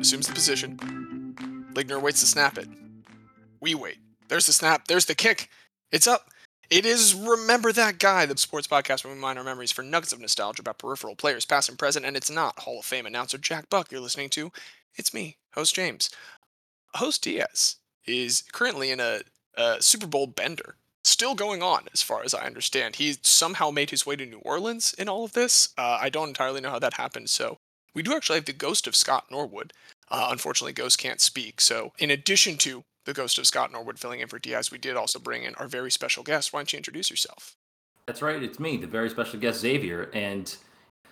assumes the position. Lingner waits to snap it. We wait. There's the snap. There's the kick. It's up. It is Remember That Guy, the sports podcast where we mine our memories for nuggets of nostalgia about peripheral players, past and present, and it's not Hall of Fame announcer Jack Buck you're listening to. It's me, host James. Host Diaz is currently in a, a Super Bowl bender. Still going on, as far as I understand. He somehow made his way to New Orleans in all of this. Uh, I don't entirely know how that happened, so we do actually have the ghost of Scott Norwood. Uh, unfortunately, Ghost can't speak. So, in addition to the ghost of Scott Norwood filling in for Diaz, we did also bring in our very special guest. Why don't you introduce yourself? That's right. It's me, the very special guest, Xavier. And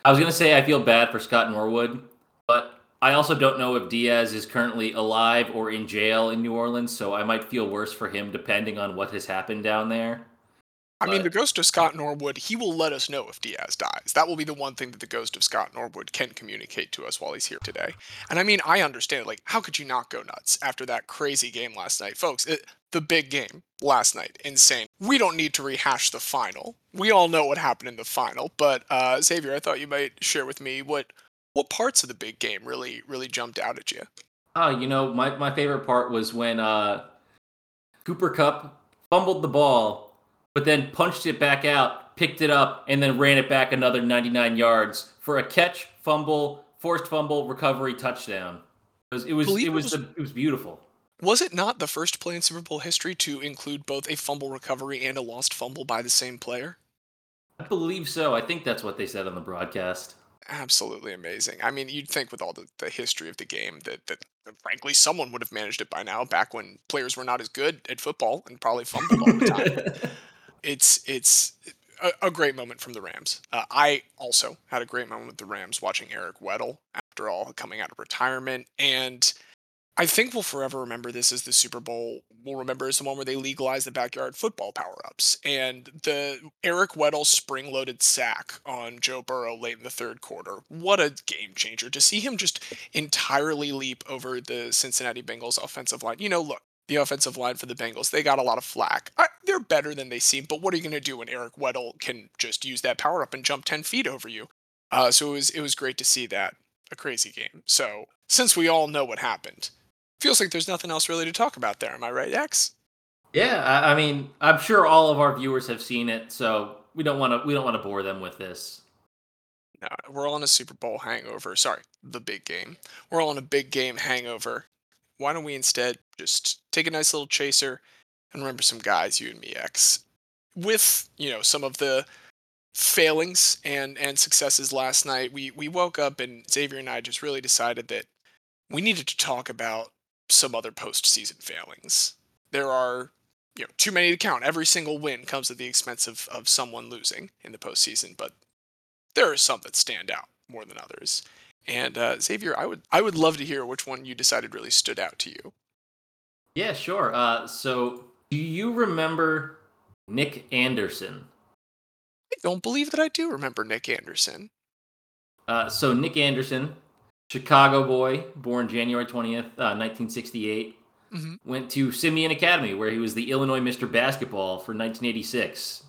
I was going to say I feel bad for Scott Norwood, but I also don't know if Diaz is currently alive or in jail in New Orleans. So I might feel worse for him depending on what has happened down there. I mean, the ghost of Scott Norwood, he will let us know if Diaz dies. That will be the one thing that the ghost of Scott Norwood can communicate to us while he's here today. And I mean, I understand, like, how could you not go nuts after that crazy game last night? Folks, it, the big game last night, insane. We don't need to rehash the final. We all know what happened in the final, but uh, Xavier, I thought you might share with me what what parts of the big game really really jumped out at you. Oh, you know, my, my favorite part was when uh, Cooper Kupp fumbled the ball but then punched it back out, picked it up, and then ran it back another 99 yards for a catch, fumble, forced fumble, recovery, touchdown. It was it was it was, the, it was beautiful. Was it not the first play in Super Bowl history to include both a fumble recovery and a lost fumble by the same player? I believe so. I think that's what they said on the broadcast. Absolutely amazing. I mean, you'd think with all the, the history of the game that, that, that frankly someone would have managed it by now, back when players were not as good at football and probably fumbled all the time. it's it's a, a, great moment from the Rams. Uh, I also had a great moment with the Rams watching Eric Weddle after all coming out of retirement, and I think we'll forever remember this as the Super Bowl. We'll remember as the one where they legalized the backyard football power ups and the Eric Weddle spring loaded sack on Joe Burrow late in the third quarter. What a game changer to see him just entirely leap over the Cincinnati Bengals offensive line. You know, look, the offensive line for the Bengals. They got a lot of flack. I, they're better than they seem, but what are you going to do when Eric Weddle can just use that power up and jump 10 feet over you? Uh, so it was it was great to see that a crazy game. So since we all know what happened, feels like there's nothing else really to talk about there. Am I right, X? Yeah, I, I mean, I'm sure all of our viewers have seen it, so we don't want to we don't want to bore them with this. No, we're all in a Super Bowl hangover. Sorry, the big game. We're all in a big game hangover why don't we instead just take a nice little chaser and remember some guys, you and me, X, with you know some of the failings and and successes last night. We we woke up and Xavier and I just really decided that we needed to talk about some other postseason failings. There are you know too many to count. Every single win comes at the expense of of someone losing in the postseason, but there are some that stand out more than others. And uh, Xavier, I would I would love to hear which one you decided really stood out to you. Yeah, sure. Uh, so, do you remember Nick Anderson? I don't believe that I do remember Nick Anderson. Uh, so Nick Anderson, Chicago boy, born January twentieth, uh, nineteen sixty-eight. Mm-hmm. Went to Simeon Academy, where he was the Illinois Mr. Basketball for 1986.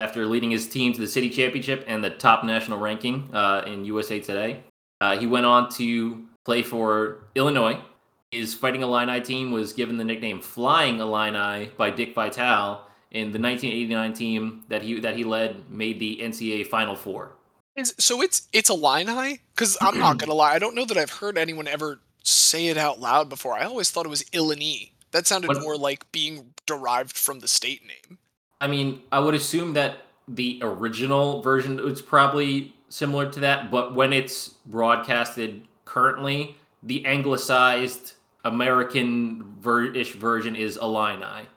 After leading his team to the city championship and the top national ranking uh, in USA Today, uh, he went on to play for Illinois. His Fighting Illini team was given the nickname Flying Illini by Dick Vitale, and the 1989 team that he that he led made the NCAA Final Four. So it's it's Illini? Because I'm not gonna lie, I don't know that I've heard anyone ever say it out loud before. I always thought it was Illini. That sounded but, more like being derived from the state name. I mean, I would assume that the original version was probably similar to that, but when it's broadcasted currently, the anglicized American ish version is Illini.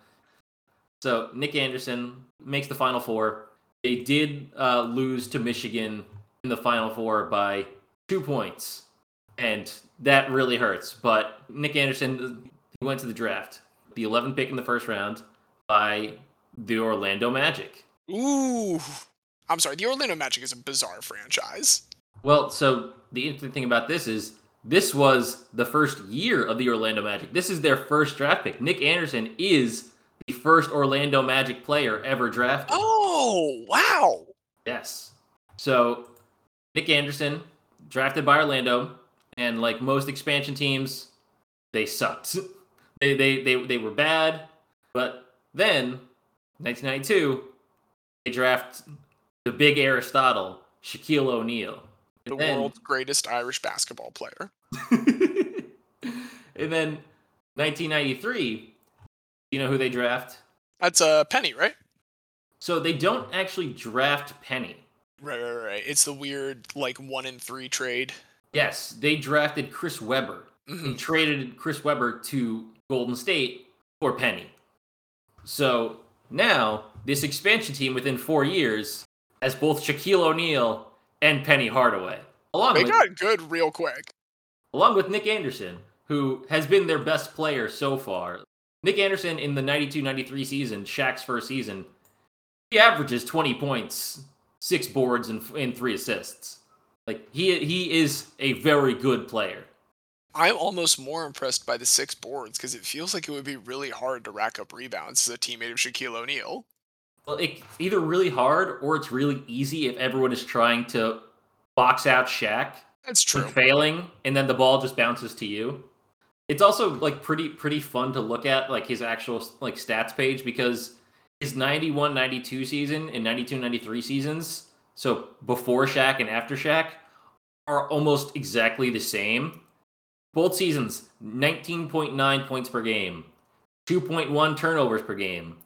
So Nick Anderson makes the Final Four. They did uh, lose to Michigan in the Final Four by two points, and that really hurts. But Nick Anderson he went to the draft, the 11th pick in the first round by the Orlando Magic. Ooh, I'm sorry, the Orlando Magic is a bizarre franchise. Well, so the interesting thing about this is this was the first year of the Orlando Magic. This is their first draft pick. Nick Anderson is the first Orlando Magic player ever drafted. Oh, wow. Yes. So Nick Anderson, drafted by Orlando, and like most expansion teams, they sucked. they, they they they were bad, but then 1992, they draft the big Aristotle, Shaquille O'Neal. The then, world's greatest Irish basketball player. and then 1993, you know who they draft? That's a uh, Penny, right? So they don't actually draft Penny. Right, right, right. It's the weird like one in three trade. Yes, they drafted Chris Webber Mhm. and traded Chris Webber to Golden State for Penny. So now this expansion team within four years has both Shaquille O'Neal and Penny Hardaway, along They with got good real quick. along with Nick Anderson, who has been their best player so far. Nick Anderson in the 92-93 season, Shaq's first season, he averages 20 points, six boards, and, and three assists. Like he he is a very good player. I'm almost more impressed by the six boards because it feels like it would be really hard to rack up rebounds as a teammate of Shaquille O'Neal. Well, it's either really hard or it's really easy if everyone is trying to box out Shaq That's true. failing, and then the ball just bounces to you. It's also like pretty pretty fun to look at like his actual like stats page because his 91-92 season and 92-93 seasons, so before Shaq and after Shaq, are almost exactly the same. Both seasons, 19.9 points per game, 2.1 turnovers per game,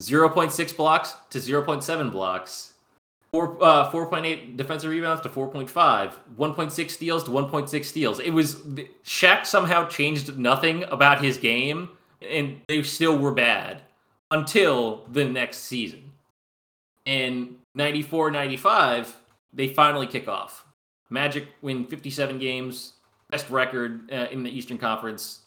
0.6 blocks to 0.7 blocks, Four, uh, 4.8 defensive rebounds to 4.5, 1.6 steals to 1.6 steals. It was Shaq somehow changed nothing about his game, and they still were bad until the next season. In 94 95, they finally kick off. Magic win 57 games, best record uh, in the Eastern Conference,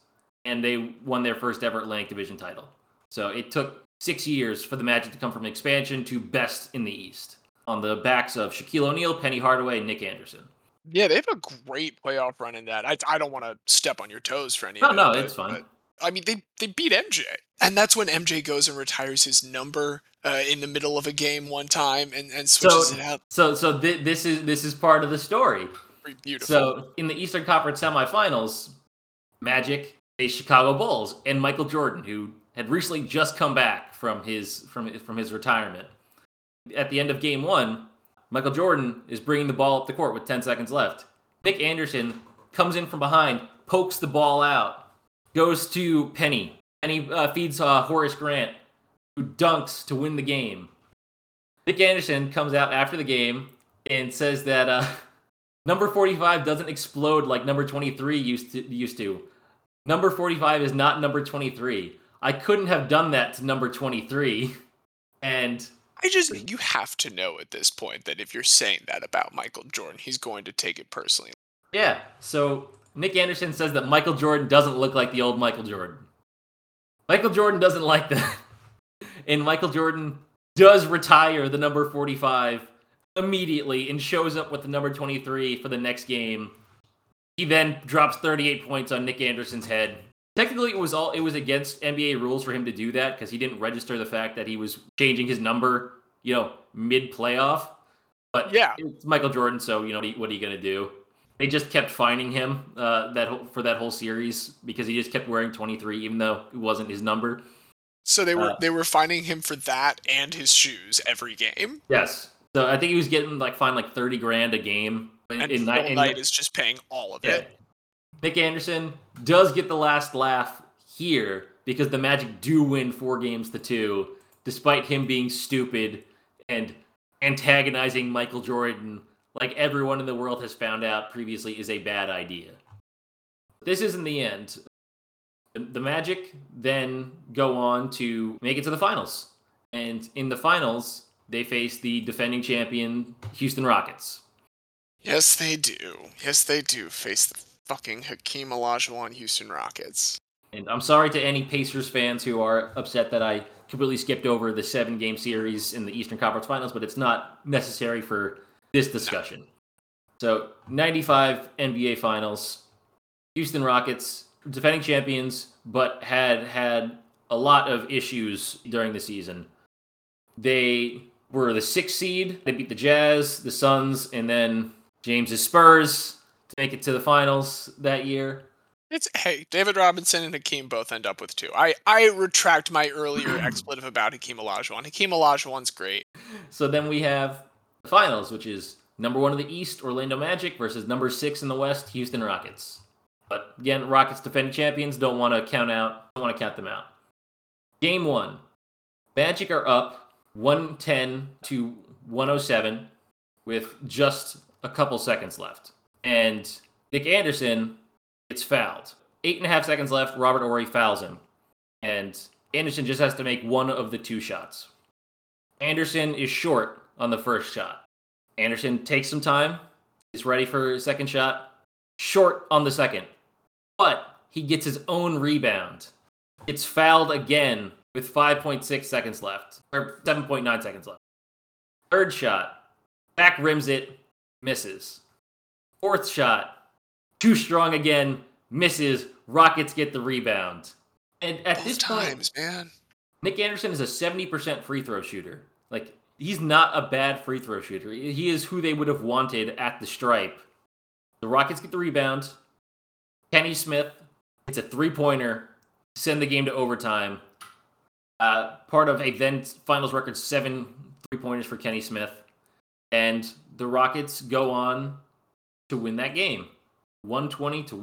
and they won their first ever Atlantic Division title. So it took six years for the Magic to come from expansion to best in the East on the backs of Shaquille O'Neal, Penny Hardaway, and Nick Anderson. Yeah, they have a great playoff run in that. I, I don't want to step on your toes for any No, it. no, but- it's fine. but, I mean, they, they beat MJ. And that's when MJ goes and retires his number uh, in the middle of a game one time and, and switches So- it out. So, so th- this is this is part of the story. Beautiful. So in the Eastern Conference semifinals, Magic faced Chicago Bulls and Michael Jordan, who had recently just come back from his from from his retirement. At the end of Game One, Michael Jordan is bringing the ball up the court with 10 seconds left. Nick Anderson comes in from behind, pokes the ball out, goes to Penny, and he uh, feeds uh, Horace Grant, who dunks to win the game. Nick Anderson comes out after the game and says that uh, number 45 doesn't explode like number 23 used to used to. Number 45 is not number 23. I couldn't have done that to number 23. And I just, you have to know at this point that if you're saying that about Michael Jordan, he's going to take it personally. yeah, so Nick Anderson says that Michael Jordan doesn't look like the old Michael Jordan. Michael Jordan doesn't like that. And Michael Jordan does retire the number 45 immediately and shows up with the number 23 for the next game. He then drops 38 points on Nick Anderson's head. Technically, it was all it was against NBA rules for him to do that because he didn't register the fact that he was changing his number, you know, mid playoff. But Yeah. it's Michael Jordan, so you know what are you gonna do? They just kept finding him uh, that whole, for that whole series because he just kept wearing 23, even though it wasn't his number. So they were Uh, they were finding him for that and his shoes every game. Yes. So I think he was getting like fined like 30 grand a game. And in in- Knight is just paying all of Yeah. it. Nick Anderson does get the last laugh here because the Magic do win four games to two, despite him being stupid and antagonizing Michael Jordan, like everyone in the world has found out previously is a bad idea. This isn't the end. The- Magic then go on to make it to the finals. And in the finals, they face the defending champion Houston Rockets. Yes, they do. Yes, they do face the fucking Hakeem Olajuwon Houston Rockets. And I'm sorry to any Pacers fans who are upset that I completely skipped over the seven game series in the Eastern Conference Finals, but it's not necessary for this discussion. So, 95 NBA Finals, Houston Rockets, defending champions, but had had a lot of issues during the season. They were the sixth seed. They beat the Jazz, the Suns, and then James's Spurs make it to the finals that year. It's hey, David Robinson and Hakeem both end up with two. I I retract my earlier expletive about Hakeem Olajuwon. Hakeem Olajuwon's great. So then we have the finals, which is number one in the East, Orlando Magic versus number six in the West, Houston Rockets. But again, Rockets defending champions don't want to count out, don't want to count them out. Game one, Magic are up 110 to 107 with just a couple seconds left. And Nick Anderson gets fouled. Eight and a half seconds left. Robert Horry fouls him. And Anderson just has to make one of the two shots. Anderson is short on the first shot. Anderson takes some time, is ready for second shot, short on the second. But he gets his own rebound. It's fouled again with 5.6 seconds left, or 7.9 seconds left. Third shot, back rims it, misses. Fourth shot, too strong again, misses. Rockets get the rebound. And at Both this times, point, man. Nick Anderson is a 70% free throw shooter. Like, he's not a bad free throw shooter. He is who they would have wanted at the stripe. The Rockets get the rebound. Kenny Smith hits a three pointer, send the game to overtime. Uh, part of a then finals record seven three pointers for Kenny Smith. And the Rockets go on to win that game 120 to 10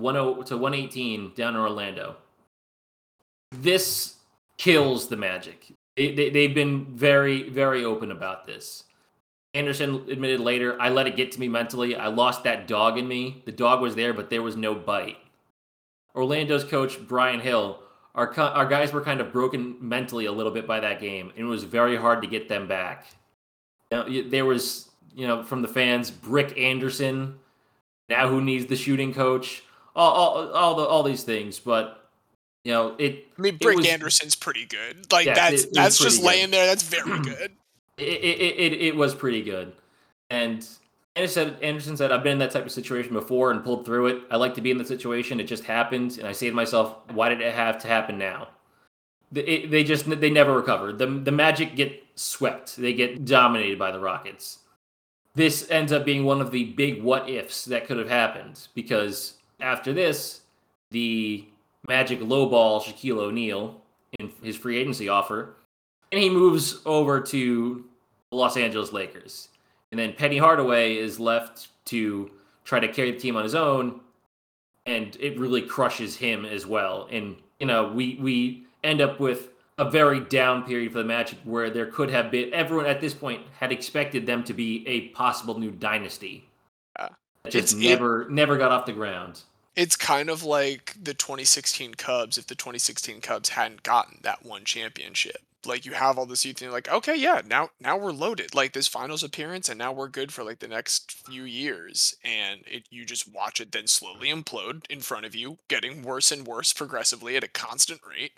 to 118 down in Orlando. This kills the Magic. They, they, they've been very, very open about this. Anderson admitted later, I let it get to me mentally. I lost that dog in me. The dog was there, but there was no bite. Orlando's coach, Brian Hill, our, our guys were kind of broken mentally a little bit by that game, and it was very hard to get them back. There was, you know, from the fans, Brick Anderson, now who needs the shooting coach, all, all, all, the, all these things. But, you know, it, I mean, Brick was- Anderson's pretty good. Like Yes, that's it- that's just good. laying there. That's very good. it, it, it, it was pretty good. And Anderson said, Anderson said, I've been in that type of situation before and pulled through it. I like to be in the situation. It just happened. And I say to myself, why did it have to happen now? They, it, they just, they never recover. The, the Magic get swept. They get dominated by the Rockets. This ends up being one of the big what ifs that could have happened because after this, the Magic lowball Shaquille O'Neal in his free agency offer and he moves over to the Los Angeles Lakers. And then Penny Hardaway is left to try to carry the team on his own, and it really crushes him as well. And you know, we we end up with a very down period for the Magic, where there could have been everyone at this point had expected them to be a possible new dynasty. Yeah. Just It's- it- never never got off the ground. It's kind of like the 2016 Cubs if the 2016 Cubs hadn't gotten that one championship. Like you have all this youth and you're like, okay, yeah, now now we're loaded. Like this finals appearance and now we're good for like the next few years. And it you just watch it then slowly implode in front of you, getting worse and worse progressively at a constant rate.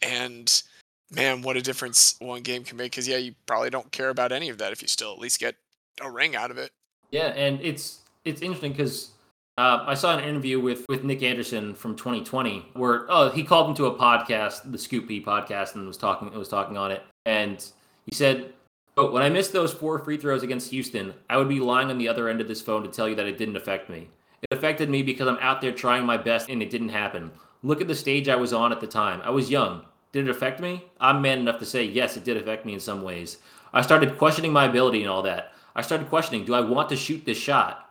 And man, what a difference one game can make. Cause yeah, you probably don't care about any of that if you still at least get a ring out of it. Yeah, and it's it's interesting because uh, I saw an interview with with Nick Anderson from 2020 where oh he called into a podcast, the Scoop B podcast, and was talking was talking on it, and he said, "But when I missed those four free throws against Houston, I would be lying on the other end of this phone to tell you that it didn't affect me. It affected me because I'm out there trying my best and it didn't happen. Look at the stage I was on at the time. I was young. Did it affect me? I'm man enough to say yes, it did affect me in some ways. I started questioning my ability and all that. I started questioning, do I want to shoot this shot?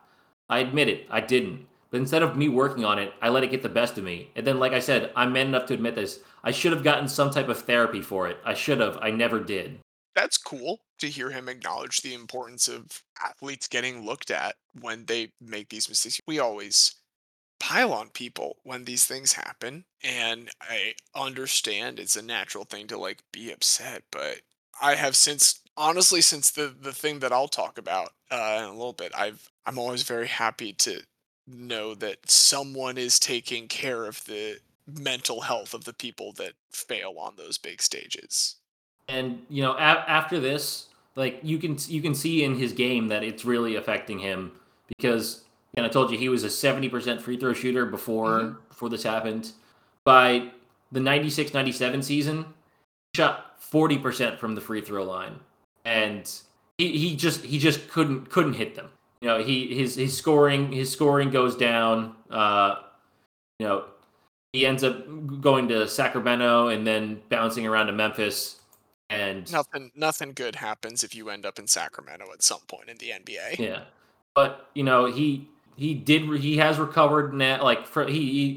I admit it, I didn't. But instead of me working on it, I let it get the best of me. And then, like I said, I'm man enough to admit this. I should have gotten some type of therapy for it. I should have. I never did. that's cool to hear him acknowledge the importance of athletes getting looked at when they make these mistakes. We always pile on people when these things happen, and I understand it's a natural thing to like be upset, but I have since honestly since the the thing that I'll talk about uh, in a little bit, I've I'm always very happy to know that someone is taking care of the mental health of the people that fail on those big stages. And you know, a- after this, like you can you can see in his game that it's really affecting him because and I told you he was a 70% free throw shooter before Mhm. before this happened. By the 96-97 season, he shot 40% from the free throw line. And he, he just he just couldn't couldn't hit them. you know, he his his scoring his scoring goes down. Uh, you know, he ends up going to Sacramento and then bouncing around to Memphis. And nothing nothing good happens if you end up in Sacramento at some point in the NBA. Yeah, but you know he he did he has recovered now. Like for, he,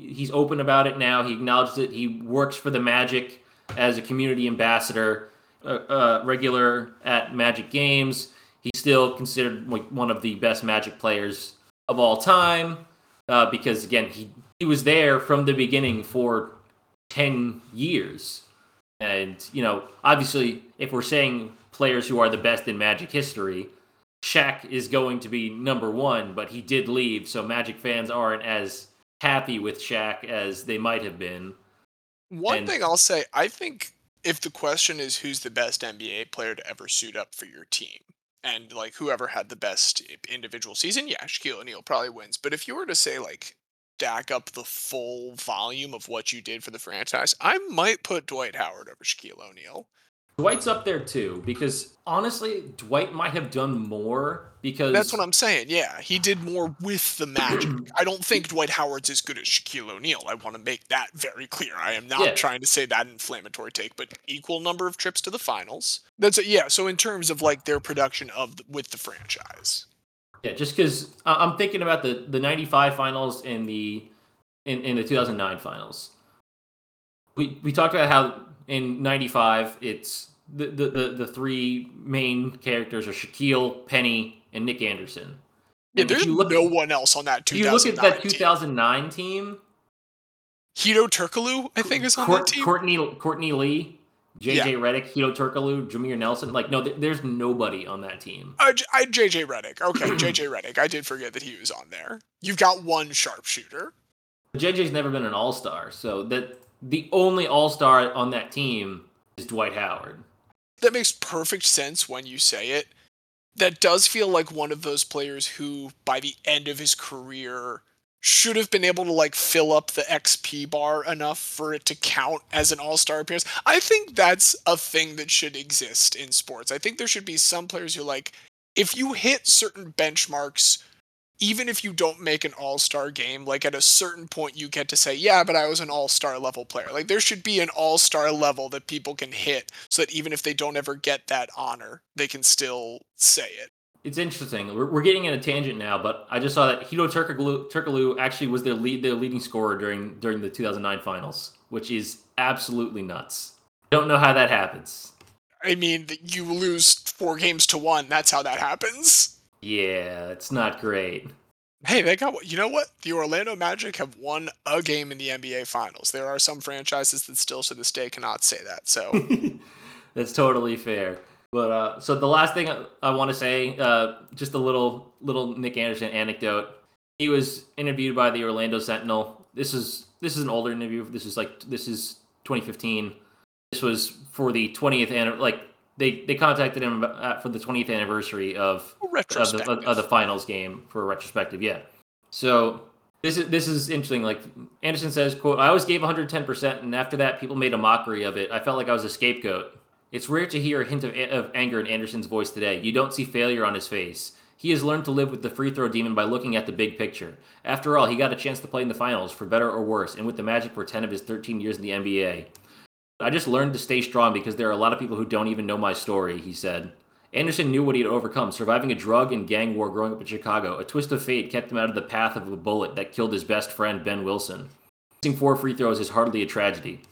he he's open about it now. He acknowledges it. He works for the Magic as a community ambassador, uh, uh, regular at Magic games. He's still considered like one of the best Magic players of all time uh, because again he he was there from the beginning for ten years, and you know obviously if we're saying players who are the best in Magic history, Shaq is going to be number one, but he did leave, so Magic fans aren't as happy with Shaq as they might have been. One and, thing I'll say, I think if the question is who's the best NBA player to ever suit up for your team, and like whoever had the best individual season, yeah, Shaquille O'Neal probably wins. But if you were to say like stack up the full volume of what you did for the franchise, I might put Dwight Howard over Shaquille O'Neal. Dwight's up there too because honestly, Dwight might have done more because that's what I'm saying. Yeah, he did more with the Magic. I don't think Dwight Howard's as good as Shaquille O'Neal. I want to make that very clear. I am not yeah. trying to say that inflammatory take, but equal number of trips to the finals. That's a, yeah. So in terms of like their production of the, with the franchise. Yeah, just because I'm thinking about the the '95 finals and the in, in the 2009 finals. We we talked about how in '95 it's the, the, the, the three main characters are Shaquille, Penny, and Nick Anderson. Yeah, there's look, no one else on that 2009 You look at that 2009 team. Hedo Turkoglu, I think, is on Court, that team. Courtney Courtney Lee, JJ yeah. Redick, Hedo Turkoglu, Jameer Nelson. Like, no, th- there's nobody on that team. Uh, I, JJ Redick. Okay, JJ Redick. I did forget that he was on there. You've got one sharpshooter. JJ's never been an all star, so that the only all star on that team is Dwight Howard that makes perfect sense when you say it. That does feel like one of those players who, by the end of his career, should have been able to like fill up the XP bar enough for it to count as an all-star appearance. I think that's a thing that should exist in sports. I think there should be some players who like if you hit certain benchmarks even if you don't make an all-star game like at a certain point you get to say yeah but i was an all-star level player. Like there should be an all-star level that people can hit so that even if they don't ever get that honor they can still say it. It's interesting. We're, we're getting in a tangent now but i just saw that Hedo Turkoglu, Turkoglu actually was the lead the leading scorer during during the 2009 finals which is absolutely nuts. Don't know how that happens. I mean you lose four games to one that's how that happens yeah, it's not great. Hey, they got you know what? The Orlando Magic have won a game in the NBA Finals. There are some franchises that still to this day cannot say that. So that's totally fair. But uh, so the last thing I, I want to say, uh, just a little little Nick Anderson anecdote. He was interviewed by the Orlando Sentinel. This is this is an older interview. This is like this is 2015. This was for the 20th anniversary, like they they contacted him uh, for the 20th anniversary of of the, of the finals game for a retrospective. Yeah. So this is this is interesting. Like Anderson says, "quote I always gave 110 percent, and after that, people made a mockery of it. I felt like I was a scapegoat. It's rare to hear a hint of, of anger in Anderson's voice today. You don't see failure on his face." He has learned to live with the free throw demon by looking at the big picture. After all, he got a chance to play in the finals, for better or worse, and with the Magic for 10 of his 13 years in the NBA. I just learned to stay strong because there are a lot of people who don't even know my story, he said. Anderson knew what he had overcome, surviving a drug and gang war growing up in Chicago. A twist of fate kept him out of the path of a bullet that killed his best friend, Ben Wilson. Missing four free throws is hardly a tragedy.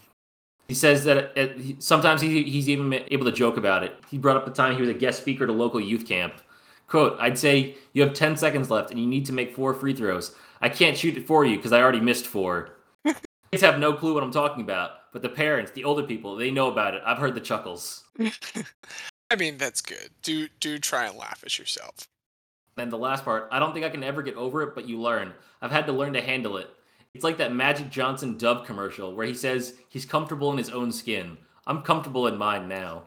He says that uh, it, sometimes he, he's even able to joke about it. He brought up the time he was a guest speaker at a local youth camp. Quote, I'd say you have 10 seconds left and you need to make four free throws. I can't shoot it for you because I already missed four. Kids have no clue what I'm talking about, but the parents, the older people, they know about it. I've heard the chuckles. I mean, that's good. Do do try and laugh at yourself. And the last part, I don't think I can ever get over it, but you learn. I've had to learn to handle it. It's like that Magic Johnson Dove commercial where he says he's comfortable in his own skin. I'm comfortable in mine now.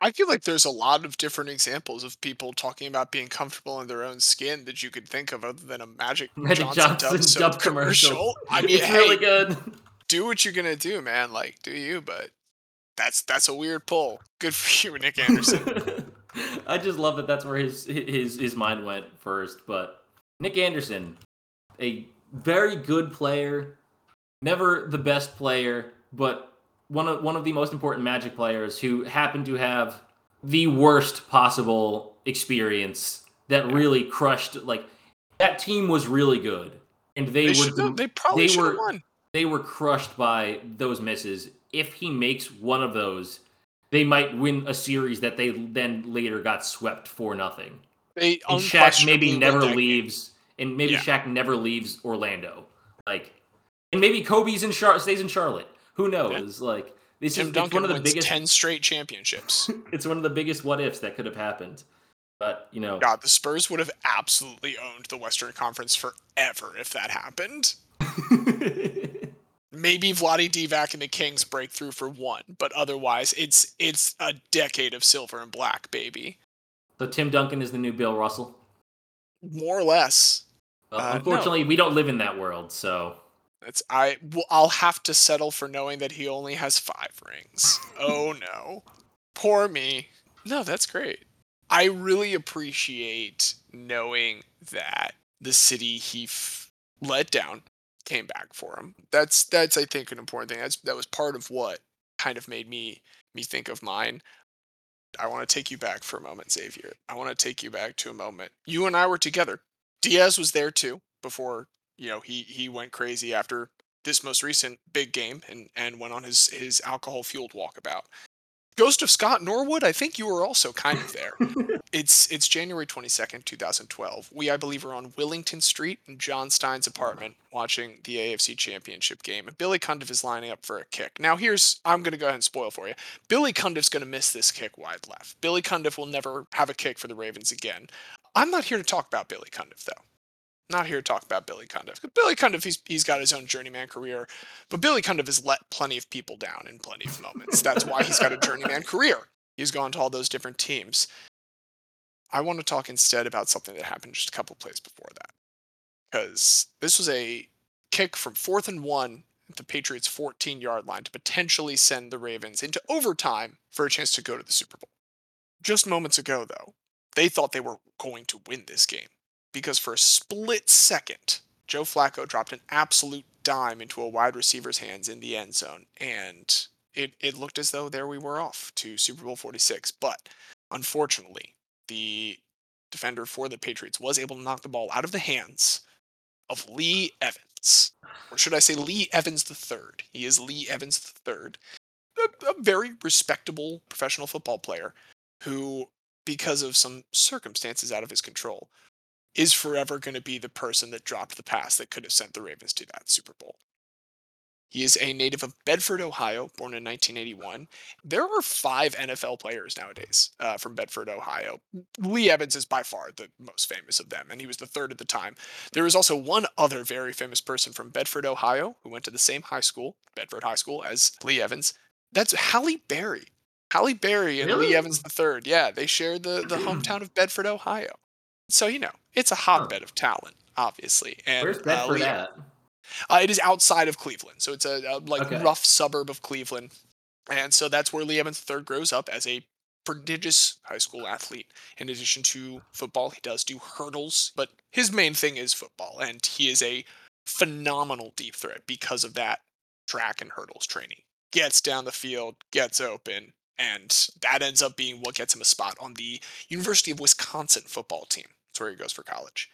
I feel like there's a lot of different examples of people talking about being comfortable in their own skin that you could think of other than a Magic, Magic Johnson, Johnson Dove, Dove commercial. commercial. I mean, it's hey, really good. Do what you're gonna do, man. Like, do you? But that's that's a weird pull. Good for you, Nick Anderson. I just love that that's where his his his mind went first. But Nick Anderson, a very good player, never the best player, but one of one of the most important Magic players who happened to have the worst possible experience that really crushed. Like that team was really good, and they, They, were they probably they should have were- won. They were crushed by those misses. If he makes one of those, they might win a series that they then later got swept for nothing. They And Shaq maybe never game. leaves, and maybe Yeah. Shaq never leaves Orlando. Like, and maybe Kobe's in Char- stays in Charlotte. Who knows? Like, this Tim is Duncan one of the biggest. ten straight championships. It's one of the biggest what ifs that could have happened. But you know, God, the Spurs would have absolutely owned the Western Conference forever if that happened. Maybe Vlade Divac and the Kings break through for one, but otherwise, it's it's a decade of silver and black, baby. so Tim Duncan is the new Bill Russell. More or less. Well, Uh, no. unfortunately, we don't live in that world, so It's I. Well, I'll have to settle for knowing that he only has five rings. oh no, poor me. No, that's great. I really appreciate knowing that the city he f- let down came back for him. That's that's I think an important thing. That's that was part of what kind of made me me think of mine. I want to take you back for a moment, Xavier. I want to take you back to a moment. You and I were together. Diaz was there too before you know he he went crazy after this most recent big game and and went on his his alcohol fueled walkabout. Ghost of Scott Norwood, I think you were also kind of there. it's it's January 22nd, 2012. We I believe are on Willington Street in John Stein's apartment watching the AFC Championship game. And Billy Cundiff is lining up for a kick. Now here's I'm going to go ahead and spoil for you. Billy Cundiff's going to miss this kick wide left. Billy Cundiff will never have a kick for the Ravens again. I'm not here to talk about Billy Cundiff though. Not here to talk about Billy Cundiff. Billy Cundiff, he's, he's got his own journeyman career, but Billy Cundiff has let plenty of people down in plenty of moments. That's why he's got a journeyman career. He's gone to all those different teams. I want to talk instead about something that happened just a couple plays before that. Because this was a kick from fourth and one at the Patriots' 14 yard line to potentially send the Ravens into overtime for a chance to go to the Super Bowl. Just moments ago, though, they thought they were going to win this game because for a split second, Joe Flacco dropped an absolute dime into a wide receiver's hands in the end zone, and it, it looked as though there we were off to Super Bowl 46. But unfortunately, the defender for the Patriots was able to knock the ball out of the hands of Lee Evans. Or should I say Lee Evans III? He is Lee Evans III, a, a very respectable professional football player who, because of some circumstances out of his control, is forever going to be the person that dropped the pass that could have sent the Ravens to that Super Bowl. He is a native of Bedford, Ohio, born in 1981. There are five NFL players nowadays uh, from Bedford, Ohio. Lee Evans is by far the most famous of them, and he was the third at the time. There is also one other very famous person from Bedford, Ohio, who went to the same high school, Bedford High School, as Lee Evans. That's Halle Berry. Halle Berry and Really? Lee Evans III. Yeah, they share the, the hometown of Bedford, Ohio. So, you know, it's a hotbed of talent, obviously. And where's uh, Bedford Lee- at? uh, it is outside of Cleveland, so it's a, a like Okay. rough suburb of Cleveland, and so that's where Lee Evans III grows up as a prodigious high school athlete. In addition to football, he does do hurdles, but his main thing is football, and he is a phenomenal deep threat because of that track and hurdles training. Gets down the field, gets open, and that ends up being what gets him a spot on the University of Wisconsin football team. That's where he goes for college.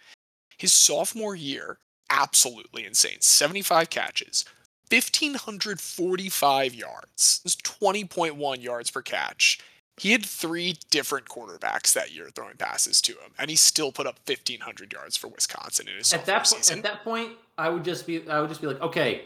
His sophomore year, absolutely insane. 75 catches, 1,545 yards. That's 20.1 yards per catch. He had three different quarterbacks that year throwing passes to him, and he still put up 1,500 yards for Wisconsin in his At that po- season. at that point, I would just be I would just be like, okay,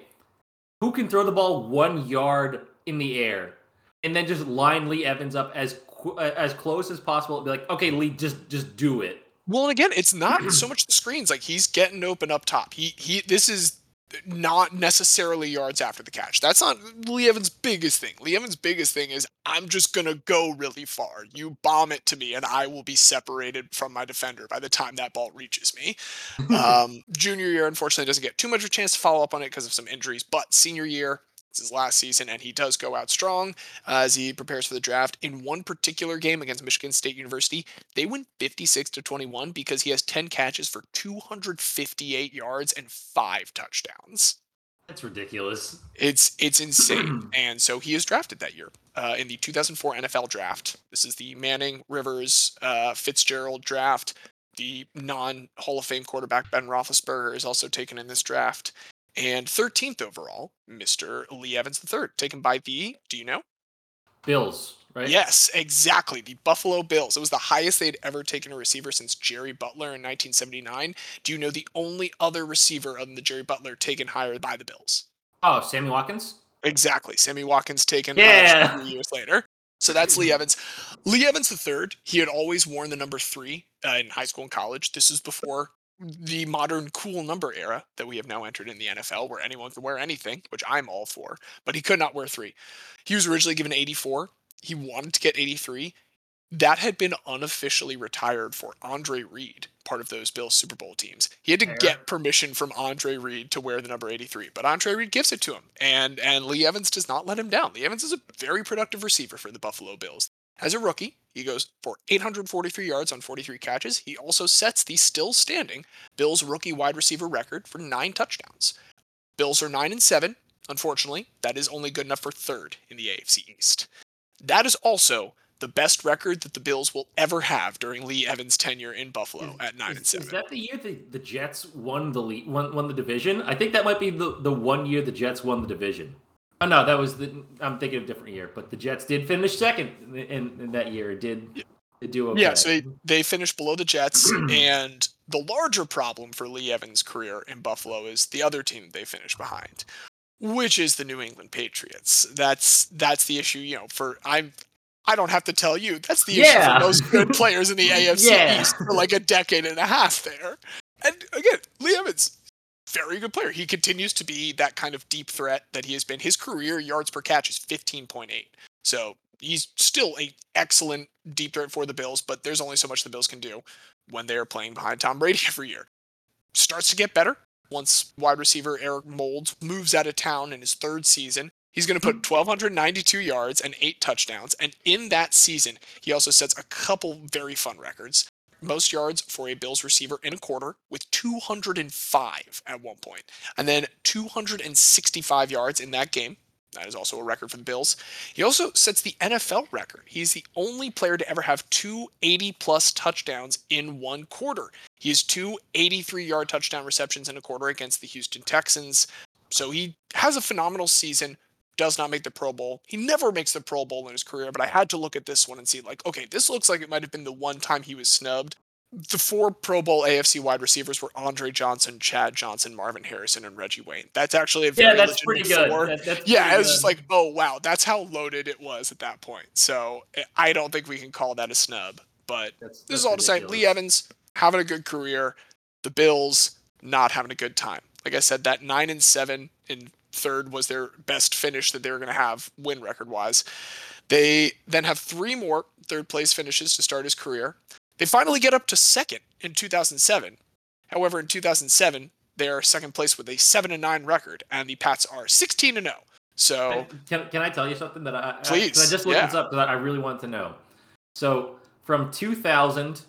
who can throw the ball one yard in the air, and then just line Lee Evans up as as close as possible. Be like, okay, Lee, just just do it. Well, and again, it's not so much the screens. Like he's getting open up top. He he. This is not necessarily yards after the catch. That's not Lee Evans' biggest thing. Lee Evans' biggest thing is I'm just gonna go really far. You bomb it to me, and I will be separated from my defender by the time that ball reaches me. um, junior year, unfortunately, doesn't get too much of a chance to follow up on it because of some injuries. But senior year, It's his last season, and he does go out strong uh, as he prepares for the draft. In one particular game against Michigan State University, they win 56 to 21 because he has 10 catches for 258 yards and five touchdowns. That's ridiculous. It's it's insane, and so he is drafted that year uh, in the 2004 NFL Draft. This is the Manning, Rivers, uh, Fitzgerald draft. The non Hall of Fame quarterback Ben Roethlisberger is also taken in this draft, and 13th overall, Mr. Lee Evans III, taken by the, do you know? Bills, right? Yes, exactly. The Buffalo Bills. It was the highest they'd ever taken a receiver since Jerry Butler in 1979. Do you know the only other receiver other than the Jerry Butler taken higher by the Bills? Oh, Sammy Watkins? Exactly. Sammy Watkins taken yeah. uh, years later. So that's Lee Evans. Lee Evans III, he had always worn the number three uh, in high school and college. This is before the modern cool number era that we have now entered in the NFL, where anyone can wear anything, which I'm all for, but he could not wear three. He was originally given 84. He wanted to get 83. That had been unofficially retired for Andre Reed, part of those Bills Super Bowl teams. He had to get permission from Andre Reed to wear the number 83, but Andre Reed gives it to him, and and Lee Evans does not let him down. Lee Evans is a very productive receiver for the Buffalo Bills. As a rookie, he goes for 843 yards on 43 catches. He also sets the still standing Bills rookie wide receiver record for nine touchdowns. Bills are 9 and 7. Unfortunately, that is only good enough for third in the AFC East. That is also the best record that the Bills will ever have during Lee Evans' tenure in Buffalo is, at nine is, and seven. Is that the year the, the Jets won the won, won the division? I think that might be the, the one year the Jets won the division. Oh no, that was the. I'm thinking of a different year, but the Jets did finish second in, in that year. Did, did do okay. Yeah, so they, they finished below the Jets, and the larger problem for Lee Evans' career in Buffalo is the other team they finished behind, which is the New England Patriots. That's that's the issue. You know, for I'm I don't have to tell you that's the issue for most good players in the AFC yeah. East for like a decade and a half there. And again, Lee Evans, very good player. He continues to be that kind of deep threat that he has been. His career yards per catch is 15.8. So he's still a excellent deep threat for the Bills, but there's only so much the Bills can do when they are playing behind Tom Brady every year. Starts to get better once wide receiver Eric Moulds moves out of town in his third season. He's going to put 1,292 yards and eight touchdowns. And in that season, he also sets a couple very fun records most yards for a Bills receiver in a quarter with 205 at one point, and then 265 yards in that game. That is also a record for the Bills. He also sets the NFL record. He's the only player to ever have two 80 plus touchdowns in one quarter. He has two 83 yard touchdown receptions in a quarter against the Houston Texans. So he has a phenomenal season does not make the Pro Bowl. He never makes the Pro Bowl in his career, but I had to look at this one and see, like, okay, this looks like it might have been the one time he was snubbed. The four Pro Bowl AFC wide receivers were Andre Johnson, Chad Johnson, Marvin Harrison, and Reggie Wayne. That's actually a very yeah, that's pretty good. That, that's yeah, pretty I was good. just like, oh wow, that's how loaded it was at that point. So I don't think we can call that a snub. But that's, that's this is all ridiculous. to say, Lee Evans having a good career, the Bills not having a good time. Like I said, that nine and seven in third was their best finish that they were going to have win record wise. They then have three more third place finishes to start his career. They finally get up to second in 2007. However, in 2007, they are second place with a 7 and 9 record, and the Pats are 16 and 0. So, can, can I tell you something that I, please? I, I just looked yeah. this up because I really want to know. So, from 2000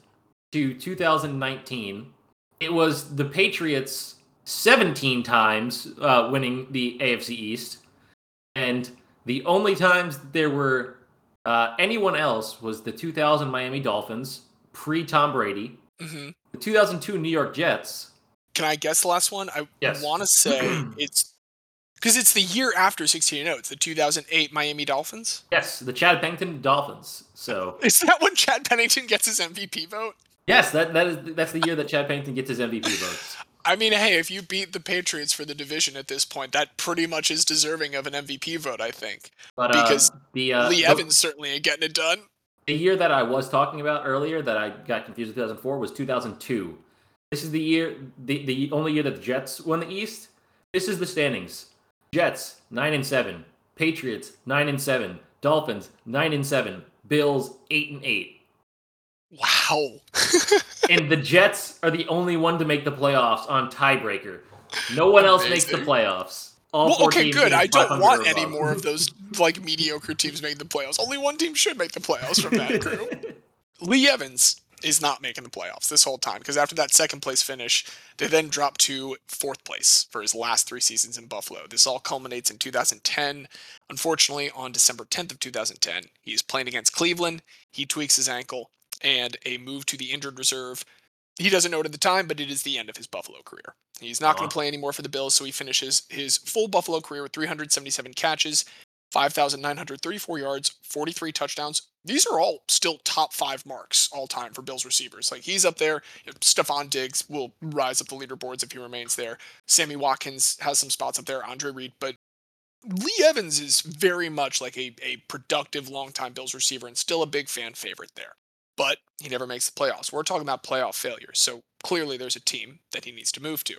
to 2019, it was the Patriots 17 times uh, winning the AFC East, and the only times there were uh, anyone else was the 2000 Miami Dolphins pre Tom Brady, mm-hmm. the 2002 New York Jets. Can I guess the last one? I yes. want to say it's because it's the year after 16 0. It's the 2008 Miami Dolphins. Yes, the Chad Pennington Dolphins. So is that when Chad Pennington gets his MVP vote? Yes, that that is that's the year that Chad Pennington gets his MVP votes. I mean, hey, if you beat the Patriots for the division at this point, that pretty much is deserving of an MVP vote, I think. But, uh, because the uh, Lee the, Evans certainly ain't getting it done. The year that I was talking about earlier that I got confused with 2004 was 2002. This is the year, the, the only year that the Jets won the East. This is the standings: Jets nine and seven, Patriots nine and seven, Dolphins nine and seven, Bills eight and eight. Wow. and the Jets are the only one to make the playoffs on tiebreaker. No one else makes the playoffs. all well, okay, good. I don't want any more of those like mediocre teams making the playoffs. Only one team should make the playoffs from that crew. Lee Evans is not making the playoffs this whole time because after that second place finish, they then dropped to fourth place for his last three seasons in Buffalo. This all culminates in 2010. Unfortunately, on December 10th of 2010, he is playing against Cleveland. He tweaks his ankle and a move to the injured reserve. He doesn't know it at the time, but it is the end of his Buffalo career. He's not going to uh-huh. play anymore for the Bills, so he finishes his full Buffalo career with 377 catches, 5,934 yards, 43 touchdowns. These are all still top five marks all time for Bills receivers. Like he's up there. Stefon Diggs will rise up the leaderboards if he remains there. Sammy Watkins has some spots up there. Andre Reed, but Lee Evans is very much like a, a productive longtime Bills receiver and still a big fan favorite there. But he never makes the playoffs. We're talking about playoff failures. So clearly there's a team that he needs to move to.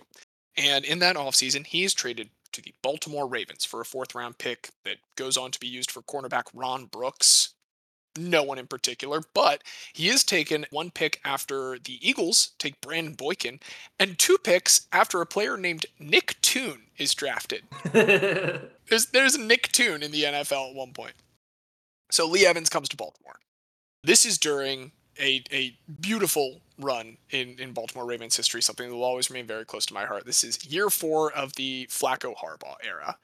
And in that offseason, he is traded to the Baltimore Ravens for a fourth round pick that goes on to be used for cornerback Ron Brooks. No one in particular, but he is taken one pick after the Eagles take Brandon Boykin, and two picks after a player named Nick Toon is drafted. There's there's a Nick Toon in the NFL at one point. So Lee Evans comes to Baltimore. This is during a, a beautiful run in, in Baltimore Ravens history, something that will always remain very close to my heart. This is year four of the Flacco Harbaugh era.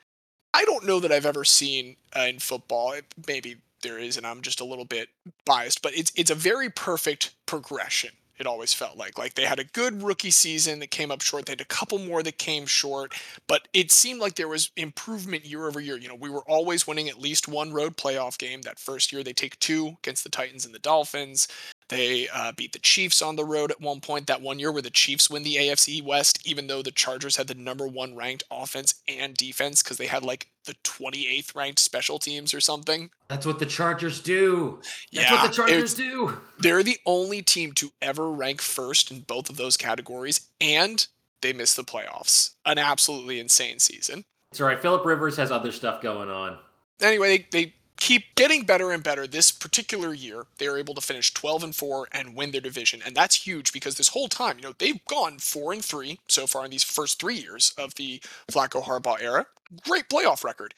I don't know that I've ever seen uh, in football. It, maybe there is, and I'm just a little bit biased, but it's it's a very perfect progression. It always felt like like they had a good rookie season that came up short. They had a couple more that came short, but it seemed like there was improvement year over year. You know, we were always winning at least one road playoff game. That first year, they take two against the Titans and the Dolphins. They uh, beat the Chiefs on the road at one point. That one year where the Chiefs win the AFC West, even though the Chargers had the number one ranked offense and defense because they had like the 28th ranked special teams or something. That's what the Chargers do. That's yeah, what the Chargers do. they're the only team to ever rank first in both of those categories, and they missed the playoffs. An absolutely insane season. It's all right. Philip Rivers has other stuff going on. Anyway, they, they keep getting better and better. This particular year, they are able to finish 12 and 4 and win their division. And that's huge because this whole time, you know, they've gone 4 and 3 so far in these first three years of the Flacco Harbaugh era. Great playoff record.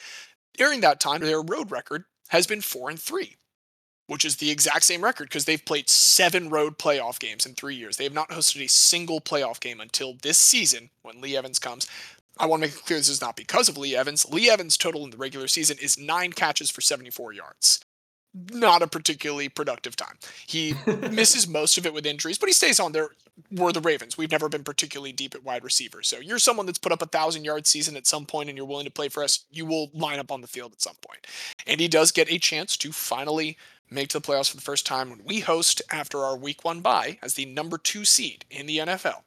During that time, their road record has been 4 and 3 which is the exact same record because they've played seven road playoff games in three years. They have not hosted a single playoff game until this season when Lee Evans comes. I want to make it clear this is not because of Lee Evans. Lee Evans' total in the regular season is nine catches for 74 yards. Not a particularly productive time. He misses most of it with injuries, but he stays on there. We're the Ravens. We've never been particularly deep at wide receiver. So you're someone that's put up a thousand yard season at some point and you're willing to play for us, you will line up on the field at some point. And he does get a chance to finally make to the playoffs for the first time when we host after our week one bye as the number two seed in the NFL.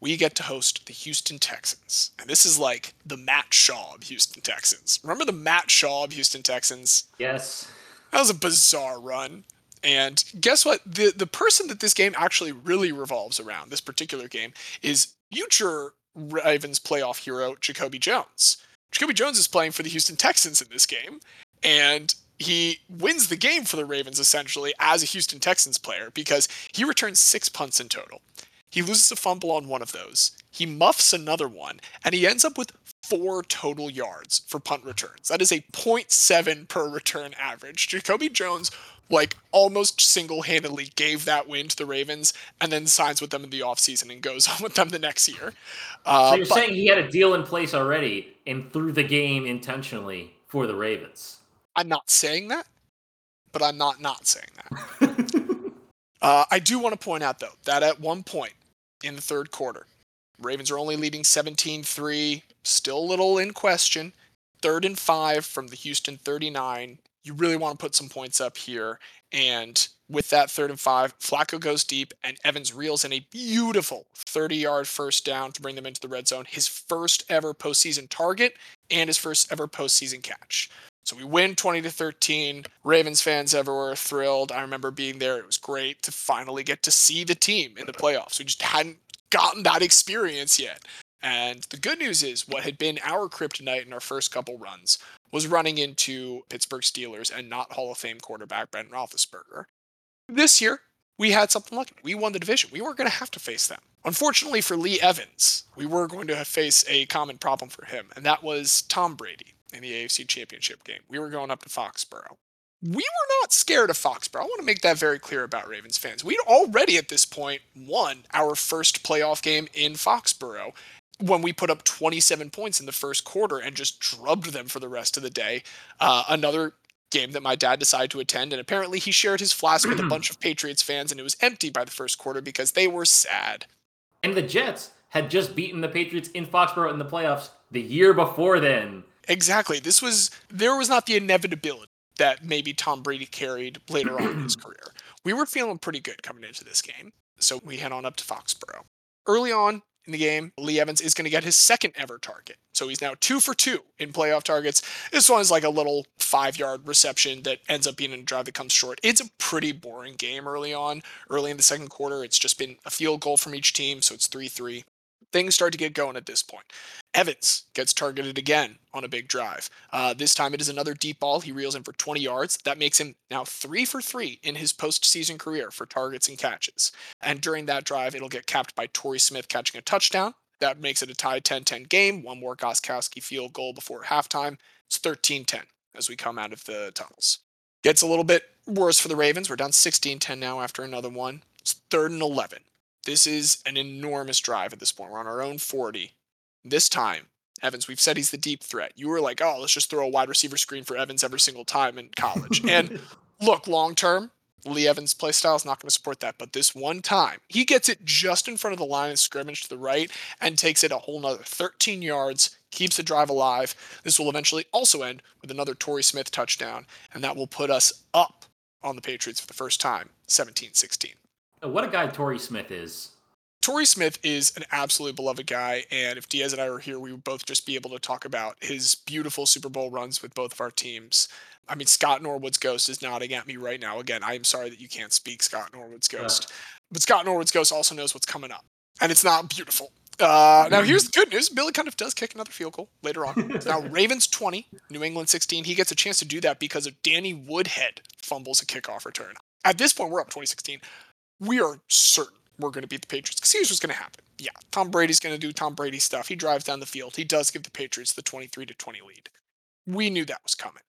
We get to host the Houston Texans. And this is like the Matt Schaub of Houston Texans. Remember the Matt Schaub of Houston Texans? Yes. That was a bizarre run. And guess what? The the person that this game actually really revolves around, this particular game, is future Ravens playoff hero Jacoby Jones. Jacoby Jones is playing for the Houston Texans in this game, and he wins the game for the Ravens essentially as a Houston Texans player because he returns six punts in total. He loses a fumble on one of those. He muffs another one, and he ends up with four total yards for punt returns. That is a 0.7 per return average. Jacoby Jones, like, almost single handedly gave that win to the Ravens and then signs with them in the offseason and goes on with them the next year. Uh, So you're but- saying he had a deal in place already and threw the game intentionally for the Ravens. I'm not saying that, but I'm not not saying that. Uh, I do want to point out, though, that at one point in the third quarter, Ravens are only leading 17 3, still a little in question. Third and five from the Houston 39. You really want to put some points up here. And with that third and five, Flacco goes deep, and Evans reels in a beautiful 30 yard first down to bring them into the red zone. His first ever postseason target and his first ever postseason catch. So we win 20 to 13. Ravens fans everywhere thrilled. I remember being there. It was great to finally get to see the team in the playoffs. We just hadn't gotten that experience yet. And the good news is what had been our kryptonite in our first couple runs was running into Pittsburgh Steelers and not Hall of Fame quarterback Ben Roethlisberger. This year, we had something lucky. We won the division. We weren't going to have to face them. Unfortunately for Lee Evans, we were going to face a common problem for him, and that was Tom Brady in the AFC Championship game. We were going up to Foxborough. We were not scared of Foxborough. I want to make that very clear about Ravens fans. We'd already at this point won our first playoff game in Foxborough when we put up 27 points in the first quarter and just drubbed them for the rest of the day. Uh, another game that my dad decided to attend, and apparently he shared his flask with a bunch of Patriots fans, and it was empty by the first quarter because they were sad. And the Jets had just beaten the Patriots in Foxborough in the playoffs the year before then. Exactly. This was there was not the inevitability that maybe Tom Brady carried later on in his career. We were feeling pretty good coming into this game. So we head on up to Foxborough. Early on, in the game. Lee Evans is going to get his second ever target. So he's now two for two in playoff targets. This one is like a little five yard reception that ends up being a drive that comes short. It's a pretty boring game early on. Early in the second quarter, it's just been a field goal from each team. So it's 3 3 things start to get going at this point. Evans gets targeted again on a big drive. Uh, this time it is another deep ball. He reels in for 20 yards. That makes him now three for three in his postseason career for targets and catches. And during that drive, it'll get capped by Torrey Smith catching a touchdown. That makes it a tied 10 10 game. One more Gostkowski field goal before halftime. It's 13 10 as we come out of the tunnels. Gets a little bit worse for the Ravens. We're down 16 10 now after another one. It's third and 11. This is an enormous drive at this point. We're on our own 40. This time, Evans, we've said he's the deep threat. You were like, oh, let's just throw a wide receiver screen for Evans every single time in college. and look, long term, Lee Evans' play style is not going to support that. But this one time, he gets it just in front of the line of scrimmage to the right and takes it a whole nother 13 yards, keeps the drive alive. This will eventually also end with another Torrey Smith touchdown, and that will put us up on the Patriots for the first time, 17 16. What a guy Torrey Smith is. Torrey Smith is an absolutely beloved guy, and if Diaz and I were here, we would both just be able to talk about his beautiful Super Bowl runs with both of our teams. I mean, Scott Norwood's ghost is nodding at me right now. Again, I am sorry that you can't speak Scott Norwood's ghost, but Scott Norwood's ghost also knows what's coming up, and it's not beautiful. Uh, now, here's the good news: Billy Cundiff does kick another field goal later on. now, Ravens 20, New England 16. He gets a chance to do that because of Danny Woodhead fumbles a kickoff return. At this point, we're up 2016 we are certain we're going to beat the Patriots because here's what's going to happen. Yeah, Tom Brady's going to do Tom Brady stuff. He drives down the field. He does give the Patriots the 23 to 20 lead. We knew that was coming.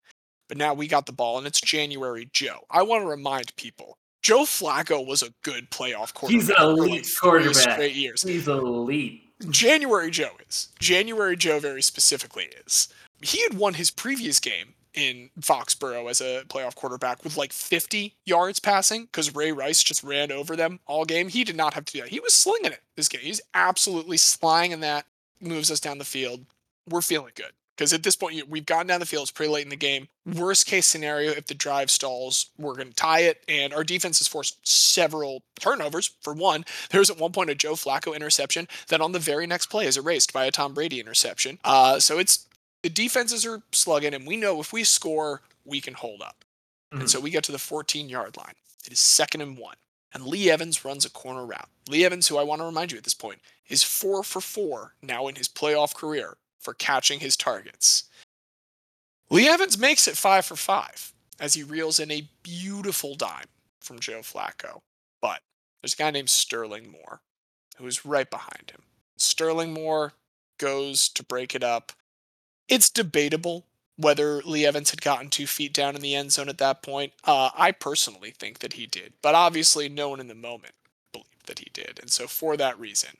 But now we got the ball and it's January Joe. I want to remind people Joe Flacco was a good playoff quarterback. He's an elite like quarterback. Straight years. He's elite. January Joe is. January Joe very specifically is. He had won his previous game in Foxborough as a playoff quarterback with like 50 yards passing because Ray Rice just ran over them all game. He did not have to do that. He was slinging it this game. He's absolutely slanging that, moves us down the field. We're feeling good because at this point we've gotten down the field. It's pretty late in the game. Worst case scenario, if the drive stalls, we're going to tie it. And our defense has forced several turnovers. For one, there was at one point a Joe Flacco interception that on the very next play is erased by a Tom Brady interception. Uh, so it's the defenses are slugging, and we know if we score, we can hold up. Mm-hmm. And so we get to the 14 yard line. It is second and one. And Lee Evans runs a corner route. Lee Evans, who I want to remind you at this point, is four for four now in his playoff career for catching his targets. Lee Evans makes it five for five as he reels in a beautiful dime from Joe Flacco. But there's a guy named Sterling Moore who is right behind him. Sterling Moore goes to break it up it's debatable whether Lee Evans had gotten two feet down in the end zone at that point. Uh, I personally think that he did, but obviously no one in the moment believed that he did. And so for that reason,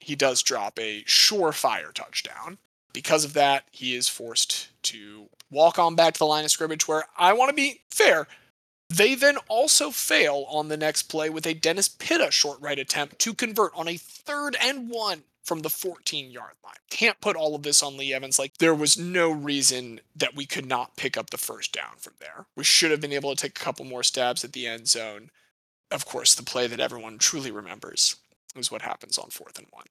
he does drop a surefire touchdown. Because of that, he is forced to walk on back to the line of scrimmage where I want to be fair. They then also fail on the next play with a Dennis Pitta short right attempt to convert on a third and one from the 14 yard line. Can't put all of this on Lee Evans. Like, there was no reason that we could not pick up the first down from there. We should have been able to take a couple more stabs at the end zone. Of course, the play that everyone truly remembers is what happens on fourth and one.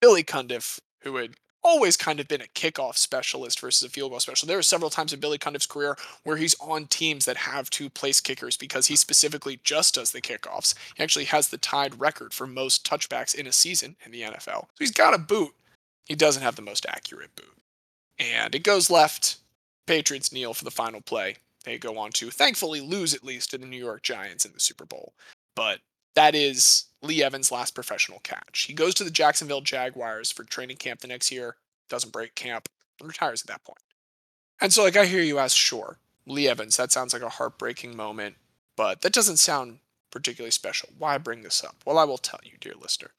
Billy Cundiff, who had always kind of been a kickoff specialist versus a field goal specialist. There are several times in Billy Cundiff's career where he's on teams that have two place kickers because he specifically just does the kickoffs. He actually has the tied record for most touchbacks in a season in the NFL. So he's got a boot. He doesn't have the most accurate boot. And it goes left. Patriots kneel for the final play. They go on to thankfully lose at least to the New York Giants in the Super Bowl. But that is Lee Evans' last professional catch. He goes to the Jacksonville Jaguars for training camp the next year, doesn't break camp, and retires at that point. And so, like, I hear you ask, sure, Lee Evans, that sounds like a heartbreaking moment, but that doesn't sound particularly special. Why bring this up? Well, I will tell you, dear listener.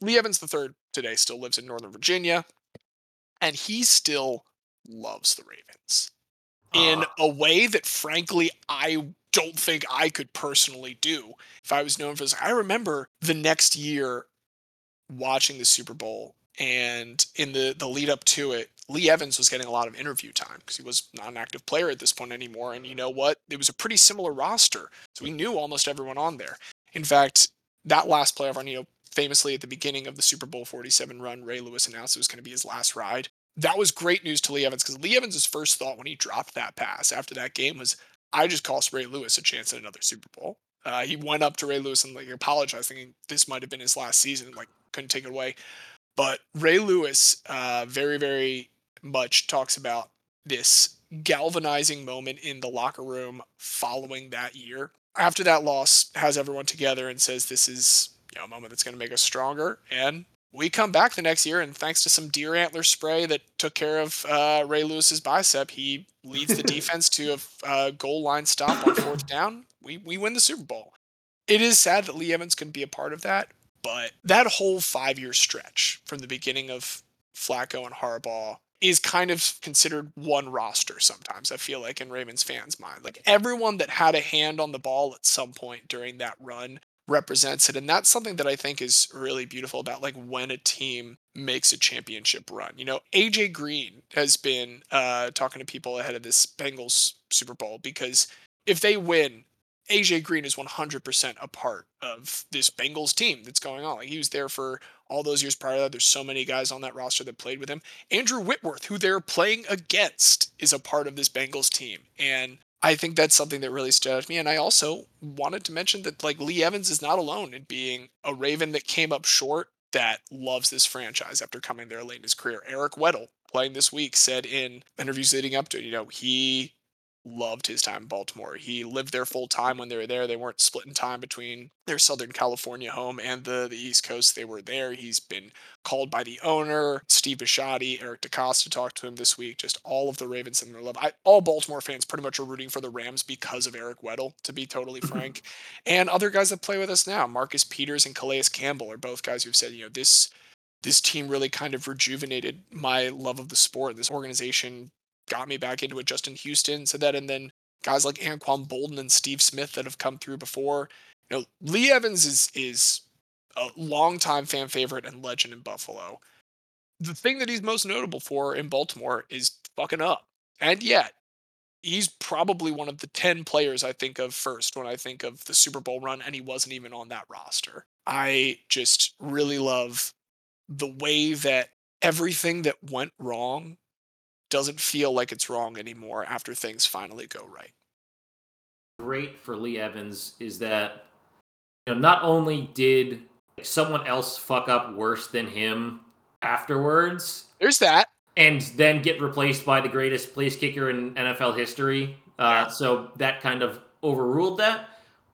Lee Evans III today still lives in Northern Virginia, and he still loves the Ravens in Uh, a way that, frankly, I don't think I could personally do if I was known for this. I remember the next year watching the Super Bowl and in the the lead up to it, Lee Evans was getting a lot of interview time because he was not an active player at this point anymore. And you know what? It was a pretty similar roster, so we knew almost everyone on there. In fact, that last playoff run, you know, famously at the beginning of the Super Bowl 47 run, Ray Lewis announced it was going to be his last ride. That was great news to Lee Evans because Lee Evans' first thought when he dropped that pass after that game was, I just cost Ray Lewis a chance at another Super Bowl. Uh, he went up to Ray Lewis and like apologized, thinking this might have been his last season, like couldn't take it away. But Ray Lewis, uh, very, very much talks about this galvanizing moment in the locker room following that year. After that loss, has everyone together and says this is you know, a moment that's going to make us stronger. And we come back the next year, and thanks to some deer antler spray that took care of uh, Ray Lewis's bicep, he leads the defense to a uh, goal line stop on fourth down. We we win the Super Bowl. It is sad that Lee Evans couldn't be a part of that, but that whole five year stretch from the beginning of Flacco and Harbaugh is kind of considered one roster sometimes, I feel like, in Ravens fans' mind. Like everyone that had a hand on the ball at some point during that run represents it. And that's something that I think is really beautiful about like when a team makes a championship run. You know, AJ Green has been uh talking to people ahead of this Bengals Super Bowl because if they win, AJ Green is 100% a part of this Bengals team that's going on. Like he was there for all those years prior to that. There's so many guys on that roster that played with him. Andrew Whitworth, who they're playing against, is a part of this Bengals team. And I think that's something that really stood out to me. And I also wanted to mention that like Lee Evans is not alone in being a Raven that came up short that loves this franchise after coming there late in his career. Eric Weddle, playing this week, said in interviews leading up to it, you know, he loved his time in Baltimore. He lived there full time when they were there. They weren't splitting time between their Southern California home and the, the East Coast. They were there. He's been called by the owner, Steve Bisciotti, Eric DeCosta talked to him this week. Just all of the Ravens and their love. I, all Baltimore fans pretty much are rooting for the Rams because of Eric Weddle, to be totally mm-hmm. frank. and other guys that play with us now, Marcus Peters and Calais Campbell, are both guys who've said, you know, this this team really kind of rejuvenated my love of the sport. This organization got me back into it. Justin Houston said that, and then guys like Anquan Boldin and Steve Smith that have come through before. You know, Lee Evans is is a longtime fan favorite and legend in Buffalo. The thing that he's most notable for in Baltimore is fucking up, and yet he's probably one of the 10 players I think of first when I think of the Super Bowl run, and he wasn't even on that roster. I just really love the way that everything that went wrong doesn't feel like it's wrong anymore after things finally go right. great for Lee Evans is that you know not only did someone else fuck up worse than him afterwards There's that. and then get replaced by the greatest place kicker in NFL history. Uh, Yeah. so that kind of overruled that.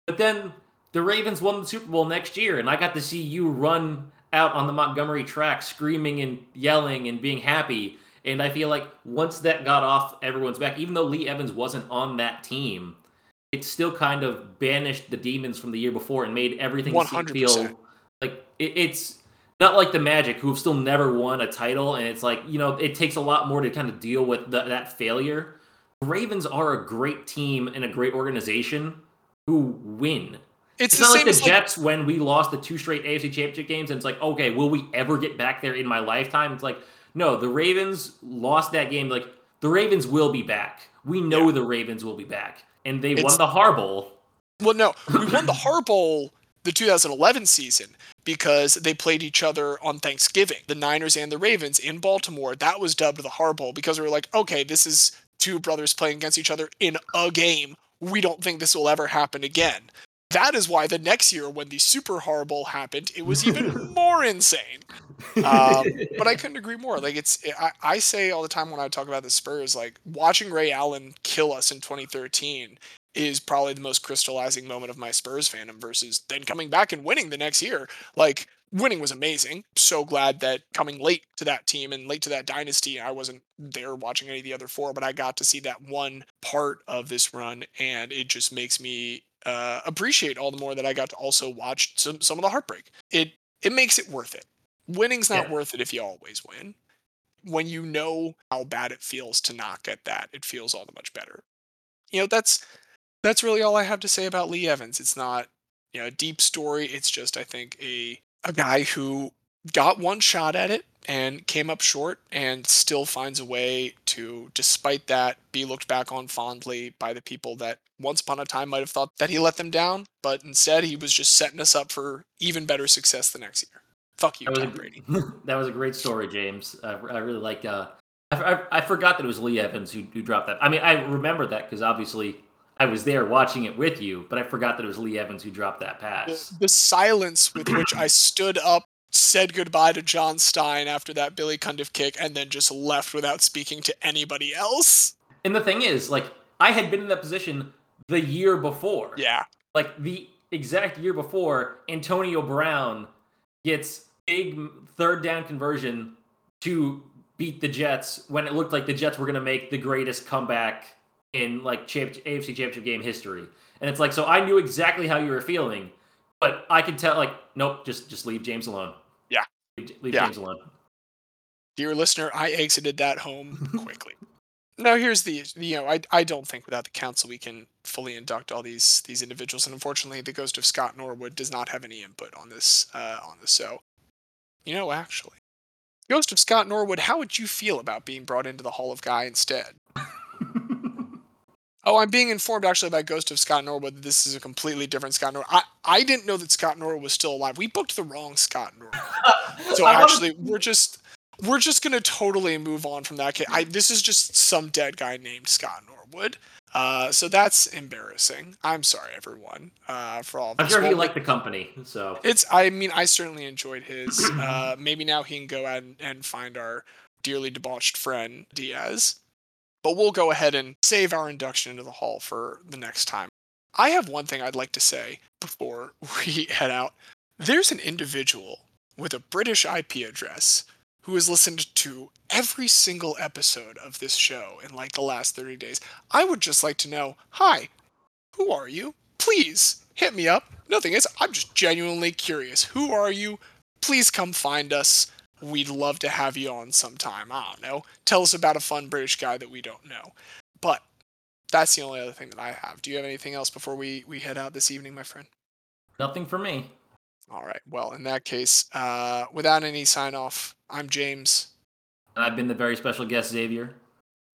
But then the Ravens won the Super Bowl next year, and I got to see you run out on the Montgomery track screaming and yelling and being happy. And I feel like once that got off everyone's back, even though Lee Evans wasn't on that team, it still kind of banished the demons from the year before and made everything 100%. feel like it, it's not like the Magic, who've still never won a title, and it's like you know it takes a lot more to kind of deal with the, that failure. The Ravens are a great team and a great organization who win. It's, It's, the not same like the as like, Jets when we lost the two straight AFC Championship games, and it's like, okay, will we ever get back there in my lifetime? It's like, no, the Ravens lost that game. Like the Ravens will be back. We know Yeah. the Ravens will be back, and they It's- won the Harbowl. well, no, we won the Har Bowl the 2011 season because they played each other on Thanksgiving. The Niners and the Ravens in Baltimore. That was dubbed the Har Bowl because we were like, okay, this is two brothers playing against each other in a game. We don't think this will ever happen again. That is why the next year, when the Super Horrible happened, it was even more insane. Um, but I couldn't agree more. Like it's, I, I say all the time when I talk about the Spurs, like watching Ray Allen kill us in 2013 is probably the most crystallizing moment of my Spurs fandom versus then coming back and winning the next year. Like winning was amazing. So glad that coming late to that team and late to that dynasty, I wasn't there watching any of the other four, but I got to see that one part of this run, and it just makes me uh, appreciate all the more that I got to also watch some some of the heartbreak. It it makes it worth it. Winning's not Yeah. worth it if you always win. When you know how bad it feels to not get that, it feels all the much better. You know, that's that's really all I have to say about Lee Evans. It's not, you know, a deep story. It's just I think a a guy who got one shot at it and came up short and still finds a way to despite that be looked back on fondly by the people that once upon a time might have thought that he let them down, but instead he was just setting us up for even better success the next year. Fuck you, That was, Tom a, Brady. that was a great story, James. I, I really like. Uh, I, I, I forgot that it was Lee Evans who, who dropped that. I mean, I remember that because obviously I was there watching it with you, but I forgot that it was Lee Evans who dropped that The, pass. the silence with which I stood up, said goodbye to John Stein after that Billy Cundiff kick, and then just left without speaking to anybody else. And the thing is, like, I had been in that position the year before. Yeah. Like the exact year before, Antonio Brown gets big third down conversion to beat the Jets when it looked like the Jets were going to make the greatest comeback in like champ- AFC Championship game history. And it's like, so I knew exactly how you were feeling, but I could tell, like, nope, just just leave James alone. Leave Yeah. James alone. Dear listener, I exited that home quickly. Now here's the you know I I don't think without the council we can fully induct all these these individuals, and unfortunately the ghost of Scott Norwood does not have any input on this uh, on this. So, you know, actually, ghost of Scott Norwood, how would you feel about being brought into the Hall of Guy instead? Oh, I'm being informed actually by Ghost of Scott Norwood that this is a completely different Scott Norwood. I, I didn't know that Scott Norwood was still alive. We booked the wrong Scott Norwood. So actually, we're just we're just gonna totally move on from that. Case. I this is just some dead guy named Scott Norwood. Uh, so that's embarrassing. I'm sorry, everyone, uh, for all. Of I'm this. sure he liked the company, so It's. I mean, I certainly enjoyed his. Uh, maybe now he can go out and, and find our dearly debauched friend Diaz. But we'll go ahead and save our induction into the hall for the next time. I have one thing I'd like to say before we head out. There's an individual with a British IP address who has listened to every single episode of this show in like the last 30 days. I would just like to know, hi, who are you? Please hit me up. Nothing is. I'm just genuinely curious. Who are you? Please come find us. We'd love to have you on sometime. I don't know. Tell us about a fun British guy that we don't know. But that's the only other thing that I have. Do you have anything else before we, we head out this evening, my friend? nothing for me. All right. Well, in that case, uh, without any sign off, I'm James. And I've been the very special guest, Xavier.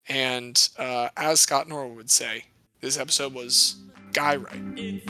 And uh, as Scott Norwood would say, this episode was Guy Right.